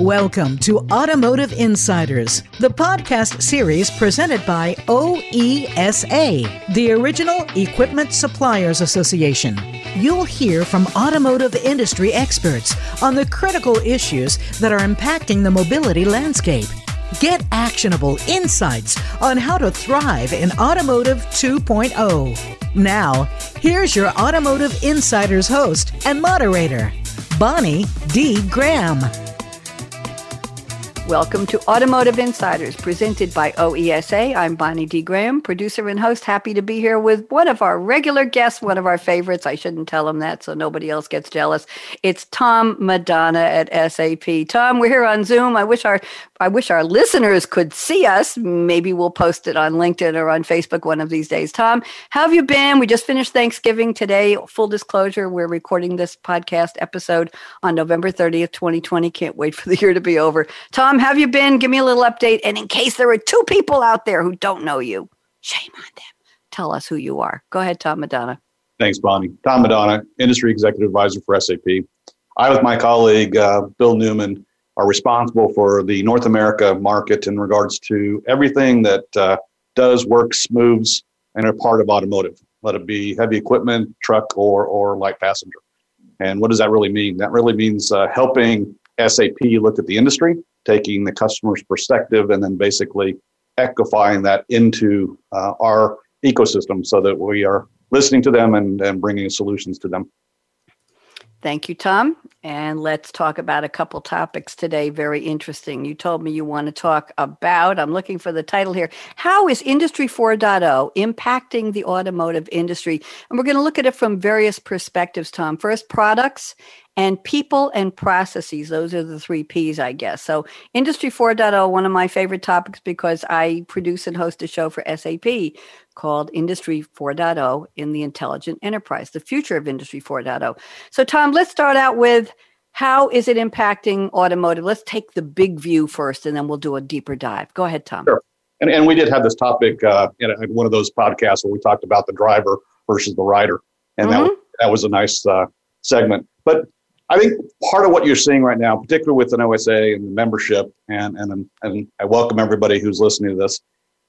Welcome to Automotive Insiders, the podcast series presented by OESA, the Original Equipment Suppliers Association. You'll hear from automotive industry experts on the critical issues that are impacting the mobility landscape. Get actionable insights on how to thrive in Automotive 2.0. Now, here's your Automotive Insiders host and moderator, Bonnie D. Graham. Welcome to Automotive Insiders, presented by OESA. I'm Bonnie D. Graham, producer and host. Happy to be here with one of our regular guests, one of our favorites. I shouldn't tell him that so nobody else gets jealous. It's Tom Madonna at SAP. Tom, we're here on Zoom. I wish our I wish our listeners could see us. Maybe we'll post it on LinkedIn or on Facebook one of these days. Tom, how have you been? We just finished Thanksgiving today. Full disclosure, we're recording this podcast episode on November 30th, 2020. Can't wait for the year to be over. Tom, have you been? Give me a little update. And in case there are two people out there who don't know you, shame on them. Tell us who you are. Go ahead, Tom Madonna. Thanks, Bonnie. Tom Madonna, Industry Executive Advisor for SAP. I, with my colleague uh, Bill Newman, are responsible for the North America market in regards to everything that uh, does, works, moves, and are part of automotive, let it be heavy equipment, truck, or, or light passenger. And what does that really mean? That really means uh, helping SAP look at the industry, taking the customer's perspective, and then basically echoifying that into uh, our ecosystem so that we are listening to them and, and bringing solutions to them. Thank you, Tom. And let's talk about a couple topics today. Very interesting. You told me you want to talk about, I'm looking for the title here. How is Industry 4.0 impacting the automotive industry? And we're going to look at it from various perspectives, Tom. First, products and people and processes. Those are the three P's, I guess. So, Industry 4.0, one of my favorite topics because I produce and host a show for SAP called Industry 4.0 in the Intelligent Enterprise, the future of Industry 4.0. So, Tom, let's start out with how is it impacting automotive? Let's take the big view first, and then we'll do a deeper dive. Go ahead, Tom. Sure. And, and we did have this topic uh, in one of those podcasts where we talked about the driver versus the rider, and mm-hmm. that was, that was a nice uh, segment. But I think part of what you're seeing right now, particularly with an OESA and the membership, and and and I welcome everybody who's listening to this.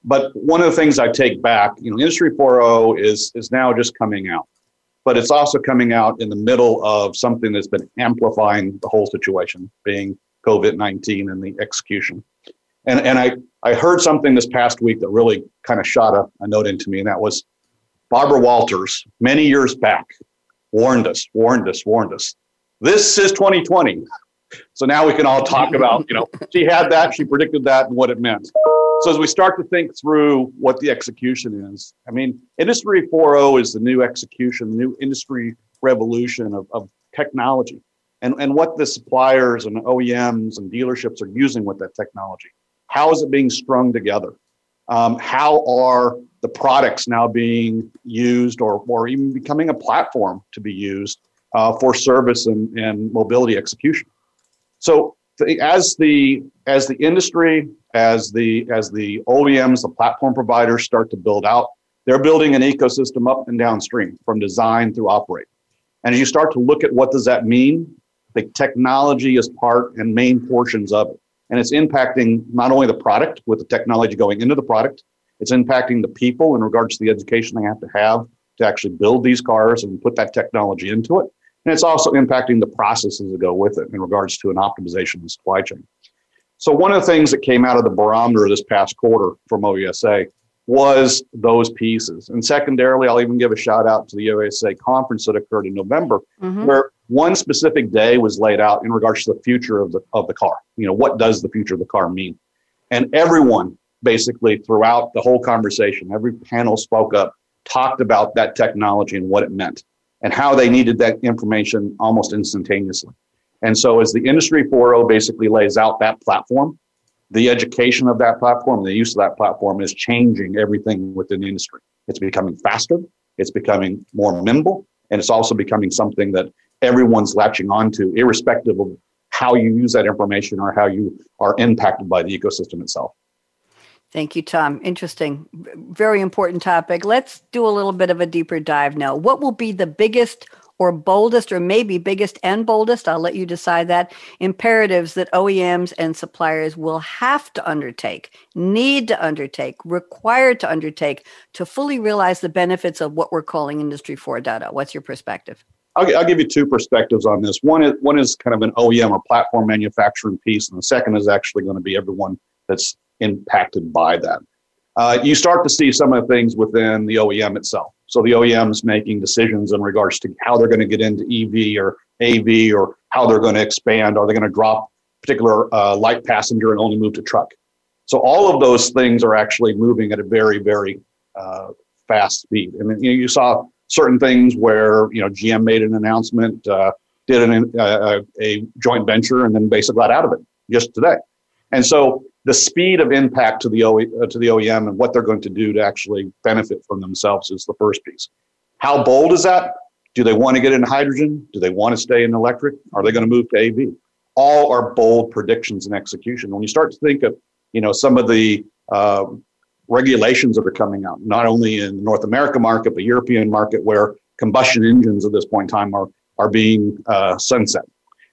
But one of the things I take back, you know, Industry 4.0 is is now just coming out, but it's also coming out in the middle of something that's been amplifying the whole situation, being COVID 19 and the execution. And and I I heard something this past week that really kind of shot a, a note into me, and that was Barbara Walters many years back warned us, warned us, warned us this is 2020. So now we can all talk about, you know, she had that, she predicted that, and what it meant. So as we start to think through what the execution is, I mean, Industry 4.0 is the new execution, the new industry revolution of, of technology and, and what the suppliers and OEMs and dealerships are using with that technology. How is it being strung together? Um, how are the products now being used or, or even becoming a platform to be used uh, for service and, and mobility execution. So as the as the industry, as the as the OEMs, the platform providers start to build out, they're building an ecosystem up and downstream from design through operate. And as you start to look at what does that mean, the technology is part and main portions of it. And it's impacting not only the product with the technology going into the product, it's impacting the people in regards to the education they have to have to actually build these cars and put that technology into it. And it's also impacting the processes that go with it in regards to an optimization of the supply chain. So one of the things that came out of the barometer this past quarter from OESA was those pieces. And secondarily, I'll even give a shout out to the OESA conference that occurred in November, mm-hmm. where one specific day was laid out in regards to the future of the of the car. You know, what does the future of the car mean? And everyone basically throughout the whole conversation, every panel spoke up, talked about that technology and what it meant and how they needed that information almost instantaneously. And so as the industry 4.0 basically lays out that platform, the education of that platform, the use of that platform is changing everything within the industry. It's becoming faster, it's becoming more nimble, and it's also becoming something that everyone's latching onto, irrespective of how you use that information or how you are impacted by the ecosystem itself. Thank you, Tom. Interesting. Very important topic. Let's do a little bit of a deeper dive now. What will be the biggest or boldest or maybe biggest and boldest, I'll let you decide that, imperatives that OEMs and suppliers will have to undertake, need to undertake, required to undertake to fully realize the benefits of what we're calling Industry 4.0? What's your perspective? I'll, I'll, give you two perspectives on this. One is one is kind of an OEM or platform manufacturing piece, and the second is actually going to be everyone that's impacted by that. Uh, you start to see some of the things within the OEM itself. So the OEMs making decisions in regards to how they're going to get into EV or AV or how they're going to expand. Are they going to drop particular uh, light passenger and only move to truck? So all of those things are actually moving at a very, very uh, fast speed. And you, know, you saw certain things where you know GM made an announcement, uh, did an, uh, a joint venture, and then basically got out of it just today. And so the speed of impact to the uh, to the OEM and what they're going to do to actually benefit from themselves is the first piece. How bold is that? Do they want to get into hydrogen? Do they want to stay in electric? Are they going to move to AV? All are bold predictions and execution. When you start to think of, you know, some of the uh, regulations that are coming out, not only in the North America market, but European market, where combustion engines at this point in time are, are being uh, sunset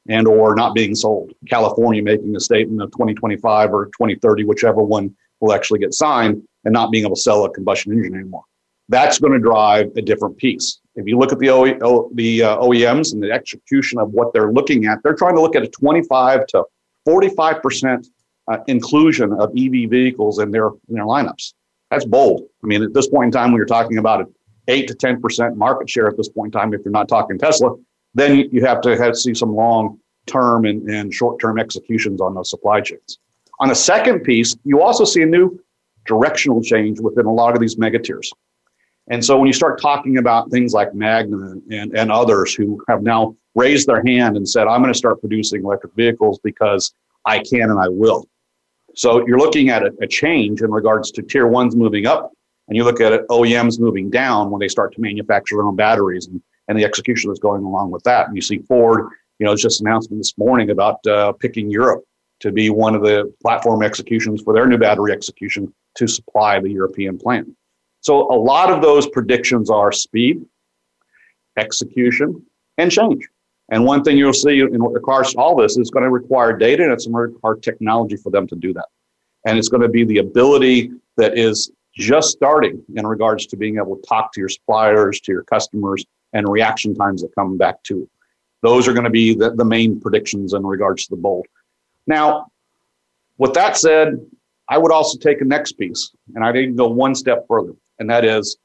and or not being sold. California making a statement of 2025 or 2030, whichever one will actually get signed, and not being able to sell a combustion engine anymore. That's going to drive a different piece. If you look at the, o, the uh, OEMs and the execution of what they're looking at, they're trying to look at a 25 to 45 percent uh, inclusion of EV vehicles in their in their lineups. That's bold. I mean, at this point in time, when you're talking about an eight to ten percent market share at this point in time, if you're not talking Tesla, then you have to have, see some long term and, and short term executions on those supply chains. On the second piece, you also see a new directional change within a lot of these mega tiers. And so when you start talking about things like Magna and, and others who have now raised their hand and said, I'm going to start producing electric vehicles because I can and I will. So you're looking at a, a change in regards to tier ones moving up, and you look at it, OEMs moving down when they start to manufacture their own batteries and, and the execution that's going along with that. And you see Ford, you know, just announcement this morning about uh, picking Europe to be one of the platform executions for their new battery execution to supply the European plant. So a lot of those predictions are speed, execution, and change. And one thing you'll see in regards to all this is going to require data and it's going to require technology for them to do that. And it's going to be the ability that is just starting in regards to being able to talk to your suppliers, to your customers, and reaction times that come back to. Those are going to be the, the main predictions in regards to the bolt. Now, with that said, I would also take a next piece, and I didn't go one step further, and that is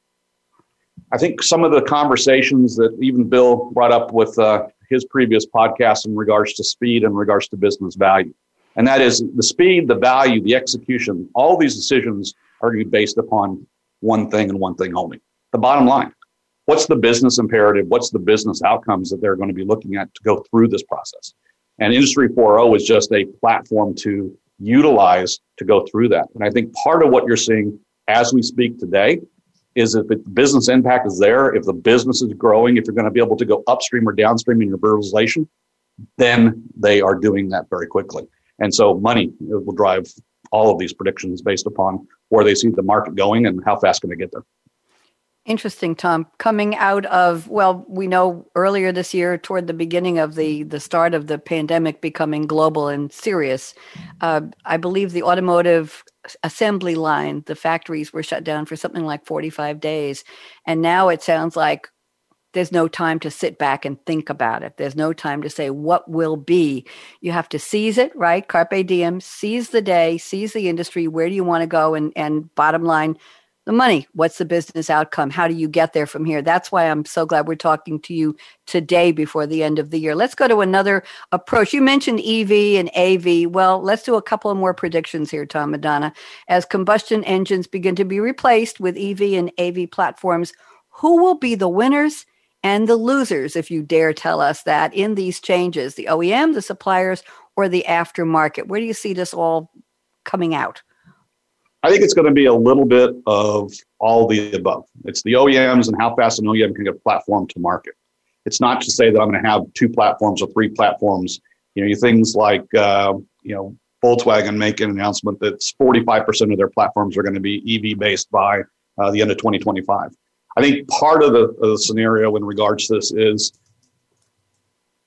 I think some of the conversations that even Bill brought up with uh, his previous podcast in regards to speed and regards to business value. And that is the speed, the value, the execution, all these decisions are going to be based upon one thing and one thing only. The bottom line. What's the business imperative? What's the business outcomes that they're going to be looking at to go through this process? And Industry 4.0 is just a platform to utilize to go through that. And I think part of what you're seeing as we speak today is if the business impact is there, if the business is growing, if you're going to be able to go upstream or downstream in your verticalization, then they are doing that very quickly. And so money will drive all of these predictions based upon where they see the market going and how fast can they get there. Interesting, Tom. Coming out of well, we know earlier this year, toward the beginning of the the start of the pandemic becoming global and serious, uh, I believe the automotive assembly line, the factories were shut down for something like forty five days, and now it sounds like there's no time to sit back and think about it. There's no time to say what will be. You have to seize it, right? Carpe diem, seize the day, seize the industry. Where do you want to go? And and bottom line the money. What's the business outcome? How do you get there from here? That's why I'm so glad we're talking to you today before the end of the year. Let's go to another approach. You mentioned EV and AV. Well, let's do a couple of more predictions here, Tom Madonna. As combustion engines begin to be replaced with EV and AV platforms, who will be the winners and the losers, if you dare tell us that, in these changes? The OEM, the suppliers, or the aftermarket? Where do you see this all coming out? I think it's going to be a little bit of all the above. It's the OEMs and how fast an OEM can get a platform to market. It's not to say that I'm going to have two platforms or three platforms. You know, things like uh, you know Volkswagen make an announcement that 45% of their platforms are going to be EV based by uh, the end of 2025. I think part of the, of the, scenario in regards to this is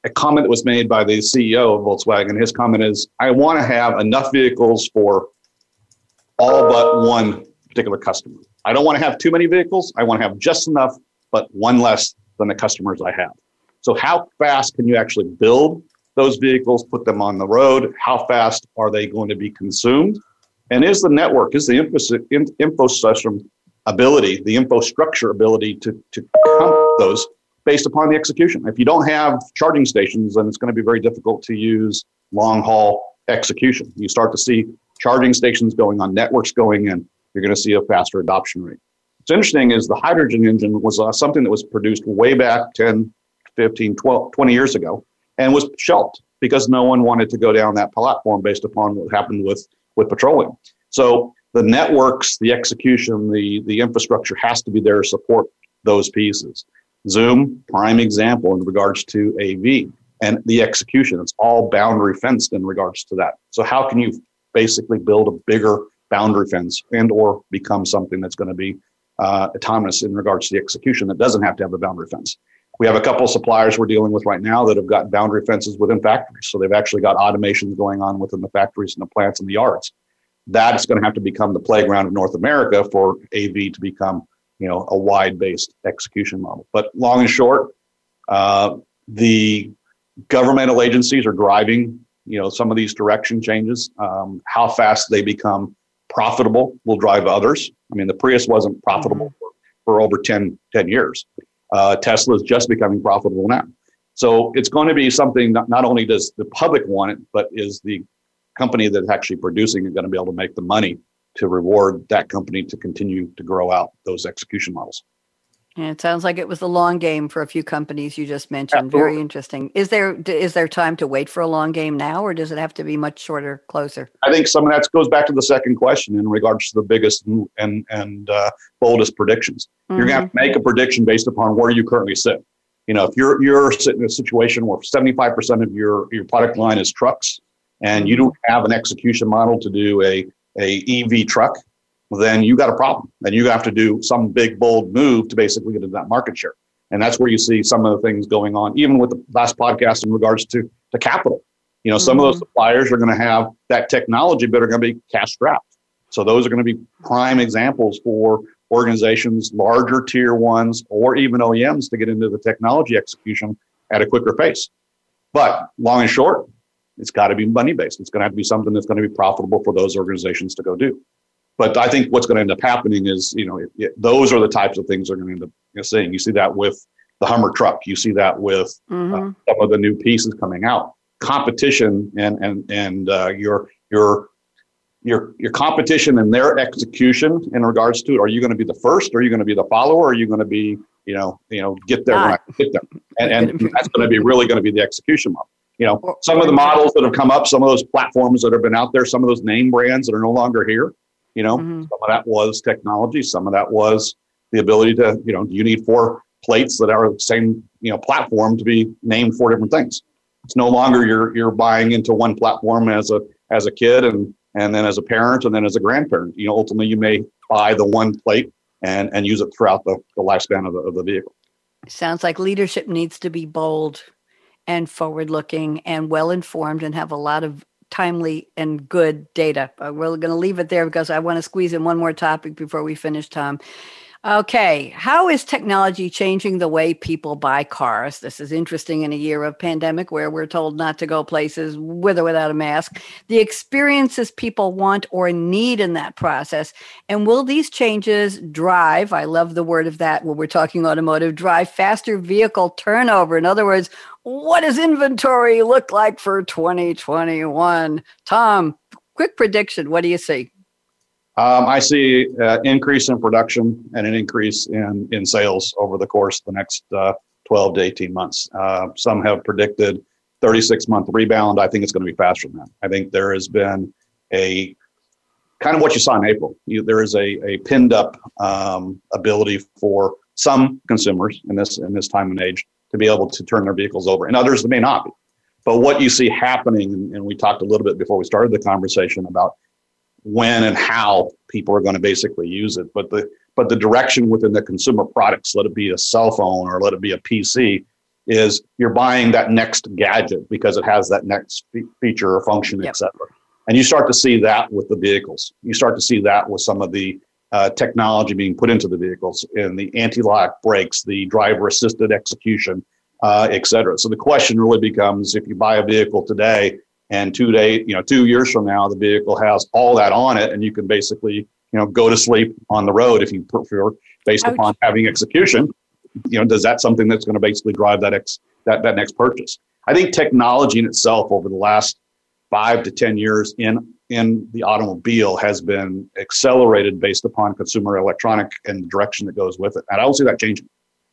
a comment that was made by the CEO of Volkswagen. His comment is, I want to have enough vehicles for all but one particular customer. I don't want to have too many vehicles. I want to have just enough, but one less than the customers I have. So, how fast can you actually build those vehicles, put them on the road? How fast are they going to be consumed? And is the network, is the system ability, the infrastructure ability to, to count those based upon the execution? If you don't have charging stations, then it's going to be very difficult to use long haul execution. You start to see charging stations going on, networks going in, you're going to see a faster adoption rate. What's interesting is the hydrogen engine was uh, something that was produced way back 10, 15, 12, 20 years ago and was shelved because no one wanted to go down that platform based upon what happened with, with petroleum. So the networks, the execution, the, the infrastructure has to be there to support those pieces. Zoox, prime example in regards to AV and the execution. It's all boundary fenced in regards to that. So how can you basically build a bigger boundary fence and or become something that's going to be uh, autonomous in regards to the execution that doesn't have to have a boundary fence. We have a couple of suppliers we're dealing with right now that have got boundary fences within factories. So they've actually got automations going on within the factories and the plants and the yards. That is going to have to become the playground of North America for AV to become, you know, a wide-based execution model. But long and short, uh, the governmental agencies are driving, you know, some of these direction changes. Um, how fast they become profitable will drive others. I mean, the Prius wasn't profitable mm-hmm. for, for over 10, 10 years. Uh, Tesla is just becoming profitable now. So it's going to be something not, not only does the public want it, but is the company that's actually producing it going to be able to make the money to reward that company to continue to grow out those execution models. Yeah, it sounds like it was a long game for a few companies you just mentioned. Absolutely. Very interesting. Is there is there time to wait for a long game now, or does it have to be much shorter, closer? I think some of that goes back to the second question in regards to the biggest and and uh, boldest predictions. Mm-hmm. You're going to have to make a prediction based upon where you currently sit. You know, if you're you're sitting in a situation where 75 percent of your your product line is trucks, and you mm-hmm. don't have an execution model to do a a EV truck, then you got a problem. And you have to do some big, bold move to basically get into that market share. And that's where you see some of the things going on, even with the last podcast in regards to, to capital. You know, mm-hmm. some of those mm-hmm. suppliers are going to have that technology, but are going to be cash strapped. So those are going to be prime examples for organizations, larger tier ones, or even OEMs to get into the technology execution at a quicker pace. But long and short, it's got to be money based. It's going to have to be something that's going to be profitable for those organizations to go do. But I think what's going to end up happening is, you know, it, it, those are the types of things they're going to end up you know, seeing. You see that with the Hummer truck. You see that with uh, mm-hmm. uh, some of the new pieces coming out. Competition and and and uh, your your your your competition and their execution in regards to it. Are you going to be the first? Are you going to be the follower? Are you going to be you know you know get there when get there? And, and that's going to be really going to be the execution model. You know, some of the models that have come up, some of those platforms that have been out there, some of those name brands that are no longer here. You know, mm-hmm. some of that was technology, some of that was the ability to, you know, you need four plates that are the same, you know, platform to be named four different things. It's no longer you're you're buying into one platform as a as a kid and and then as a parent and then as a grandparent. You know, ultimately you may buy the one plate and and use it throughout the, the lifespan of the, of the vehicle. Sounds like leadership needs to be bold and forward looking and well informed and have a lot of timely and good data. Uh, we're going to leave it there because I want to squeeze in one more topic before we finish, Tom. Okay, how is technology changing the way people buy cars? This is interesting in a year of pandemic where we're told not to go places with or without a mask. The experiences people want or need in that process. And will these changes drive, I love the word of that when we're talking automotive, drive faster vehicle turnover? In other words, what does inventory look like for 2021? Tom, quick prediction. What do you see? Um, I see an increase in production and an increase in, in sales over the course of the next uh, 12 to 18 months. Uh, some have predicted 36 month rebound. I think it's going to be faster than that. I think there has been a kind of what you saw in April. You, there is a, a pinned up um, ability for some consumers in this in this time and age to be able to turn their vehicles over, and others may not be. But what you see happening, and we talked a little bit before we started the conversation about when and how people are going to basically use it. But the but the direction within the consumer products, let it be a cell phone or let it be a PC, is you're buying that next gadget because it has that next fe- feature or function, yep. etc. And you start to see that with the vehicles. You start to see that with some of the uh, technology being put into the vehicles in the anti-lock brakes, the driver-assisted execution, uh, et cetera. So the question really becomes: if you buy a vehicle today, and two day, you know, two years from now, the vehicle has all that on it, and you can basically, you know, go to sleep on the road if you prefer, based Ouch. upon having execution. You know, does that something that's going to basically drive that ex that that next purchase? I think technology in itself over the last five to ten years in in the automobile has been accelerated based upon consumer electronic and the direction that goes with it. And I don't see that changing.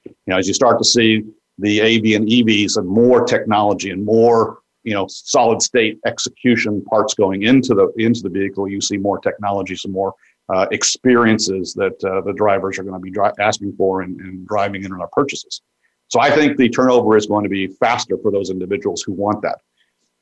You know, as you start to see the AV and EVs and more technology and more you know solid state execution parts going into the into the vehicle, you see more technology, some more uh, experiences that uh, the drivers are going to be dri- asking for and, driving in on our purchases. So I think the turnover is going to be faster for those individuals who want that.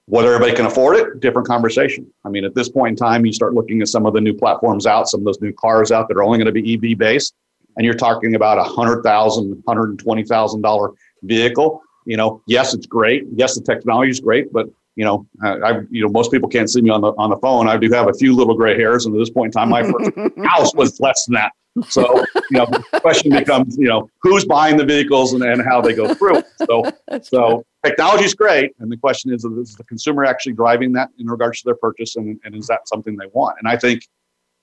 Whether everybody can afford it, different conversation. I mean, at this point in time, you start looking at some of the new platforms out, some of those new cars out that are only going to be EV based, and you're talking about a hundred thousand, hundred and twenty thousand dollar vehicle. You know, yes, it's great. Yes, the technology is great, but you know, I, you know, most people can't see me on the on the phone. I do have a few little gray hairs, and at this point in time, my first house was less than that. So, you know, the question becomes, you know, who's buying the vehicles and, and how they go through. So, so technology is great, and the question is, is the consumer actually driving that in regards to their purchase, and, and is that something they want? And I think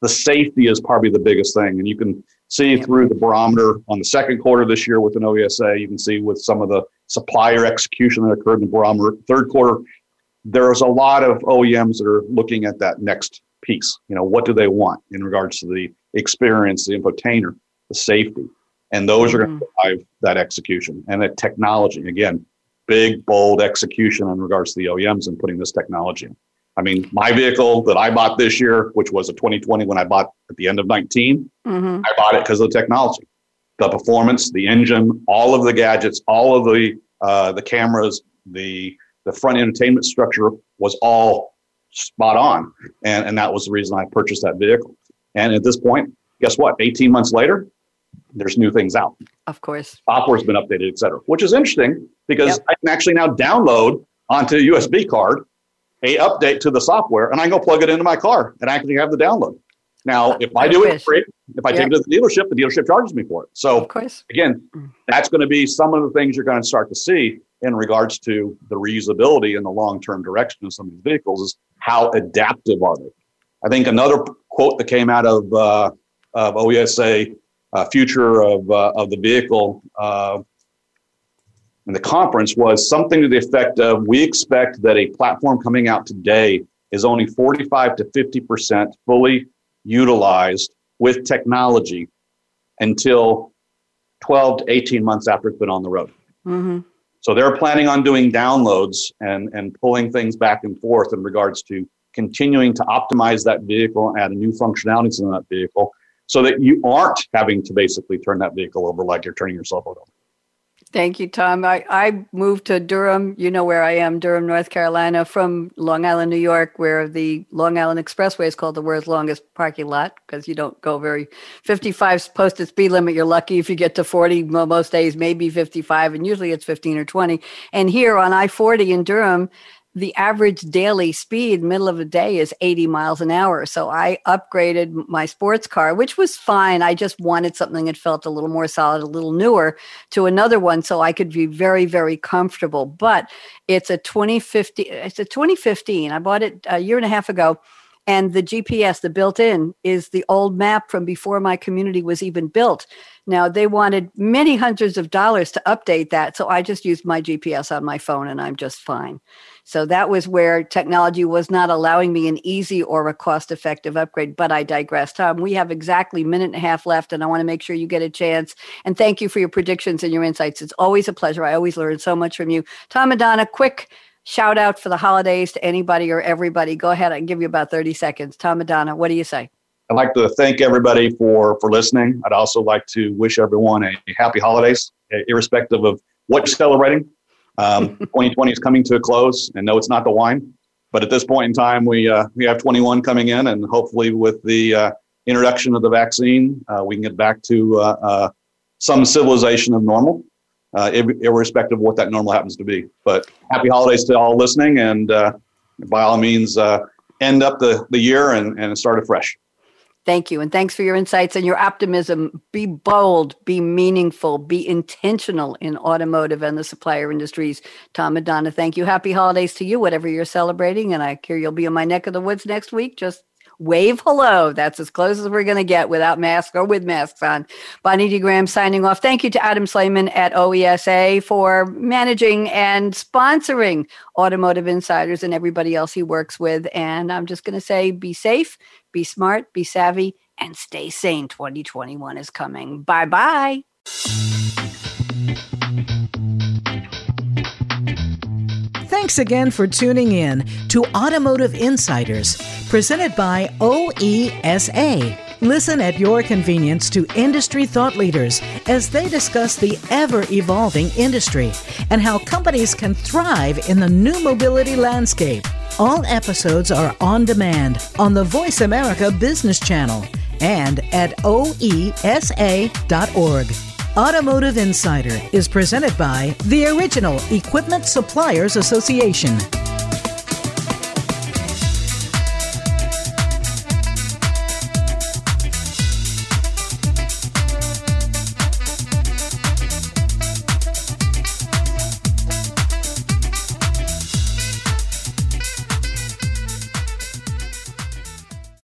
the safety is probably the biggest thing, and you can see through the barometer on the second quarter this year with an OESA. You can see with some of the supplier execution that occurred in the barometer. Third quarter, there's a lot of OEMs that are looking at that next piece. You know, what do they want in regards to the experience, the infotainer, the safety, and those mm-hmm. are going to drive that execution and that technology. Again, big, bold execution in regards to the OEMs and putting this technology in. I mean, my vehicle that I bought this year, which was a 2020 when I bought at the end of 19, mm-hmm. I bought it because of the technology, the performance, the engine, all of the gadgets, all of the uh, the cameras, the the front entertainment structure was all spot on, and and that was the reason I purchased that vehicle. And at this point, guess what? 18 months later, there's new things out. Of course. Software's been updated, et cetera, which is interesting because yep. I can actually now download onto a USB card a update to the software and I can go plug it into my car and actually have the download. Now, if I do it free, if I yep. take it to the dealership, the dealership charges me for it. So, again, that's going to be some of the things you're going to start to see in regards to the reusability and the long-term direction of some of these vehicles is how adaptive are they? I think another quote that came out of, uh, of OESA uh, future of, uh, of the vehicle in the conference was something to the effect of we expect that a platform coming out today is only 45 to 50% fully utilized with technology until 12 to 18 months after it's been on the road. Mm-hmm. So they're planning on doing downloads and, and pulling things back and forth in regards to continuing to optimize that vehicle and add new functionalities in that vehicle so that you aren't having to basically turn that vehicle over like you're turning your cell over. Thank you, Tom. I, I moved to Durham. You know where I am, Durham, North Carolina, from Long Island, New York, where the Long Island Expressway is called the world's longest parking lot because you don't go very 55 posted speed limit. You're lucky if you get to 40 most days, maybe 55, and usually it's 15 or 20. And here on I 40 in Durham, the average daily speed middle of the day is 80 miles an hour so i upgraded my sports car which was fine i just wanted something that felt a little more solid a little newer to another one so i could be very very comfortable but it's a 2015 it's a 2015 i bought it a year and a half ago and the GPS, the built in, is the old map from before my community was even built. Now, they wanted many hundreds of dollars to update that. So I just used my GPS on my phone and I'm just fine. So that was where technology was not allowing me an easy or a cost effective upgrade. But I digress. Tom, we have exactly a minute and a half left, and I want to make sure you get a chance. And thank you for your predictions and your insights. It's always a pleasure. I always learn so much from you. Tom Madonna, quick shout out for the holidays to anybody or everybody. Go ahead. I give you about 30 seconds. Tom Madonna, what do you say? I'd like to thank everybody for, for listening. I'd also like to wish everyone a happy holidays, irrespective of what you're celebrating. Um, 2020 is coming to a close, and no, it's not the wine. But at this point in time, we, uh, we have 21 coming in, and hopefully, with the uh, introduction of the vaccine, uh, we can get back to uh, uh, some civilization of normal. uh, irrespective of what that normal happens to be. But happy holidays to all listening, and uh, by all means, uh, end up the, the year and, and start afresh. Thank you. And thanks for your insights and your optimism. Be bold, be meaningful, be intentional in automotive and the supplier industries. Tom Madonna, thank you. Happy holidays to you, whatever you're celebrating. And I hear you'll be in my neck of the woods next week. Just wave hello. That's as close as we're going to get without masks or with masks on. Bonnie D. Graham signing off. Thank you to Adam Slayman at OESA for managing and sponsoring Automotive Insiders and everybody else he works with. And I'm just going to say be safe, be smart, be savvy, and stay sane. 2021 is coming. Bye bye. Thanks again for tuning in to Automotive Insiders, presented by OESA. Listen at your convenience to industry thought leaders as they discuss the ever evolving industry and how companies can thrive in the new mobility landscape. All episodes are on demand on the Voice America Business Channel and at oesa.org. Automotive Insider is presented by the Original Equipment Suppliers Association.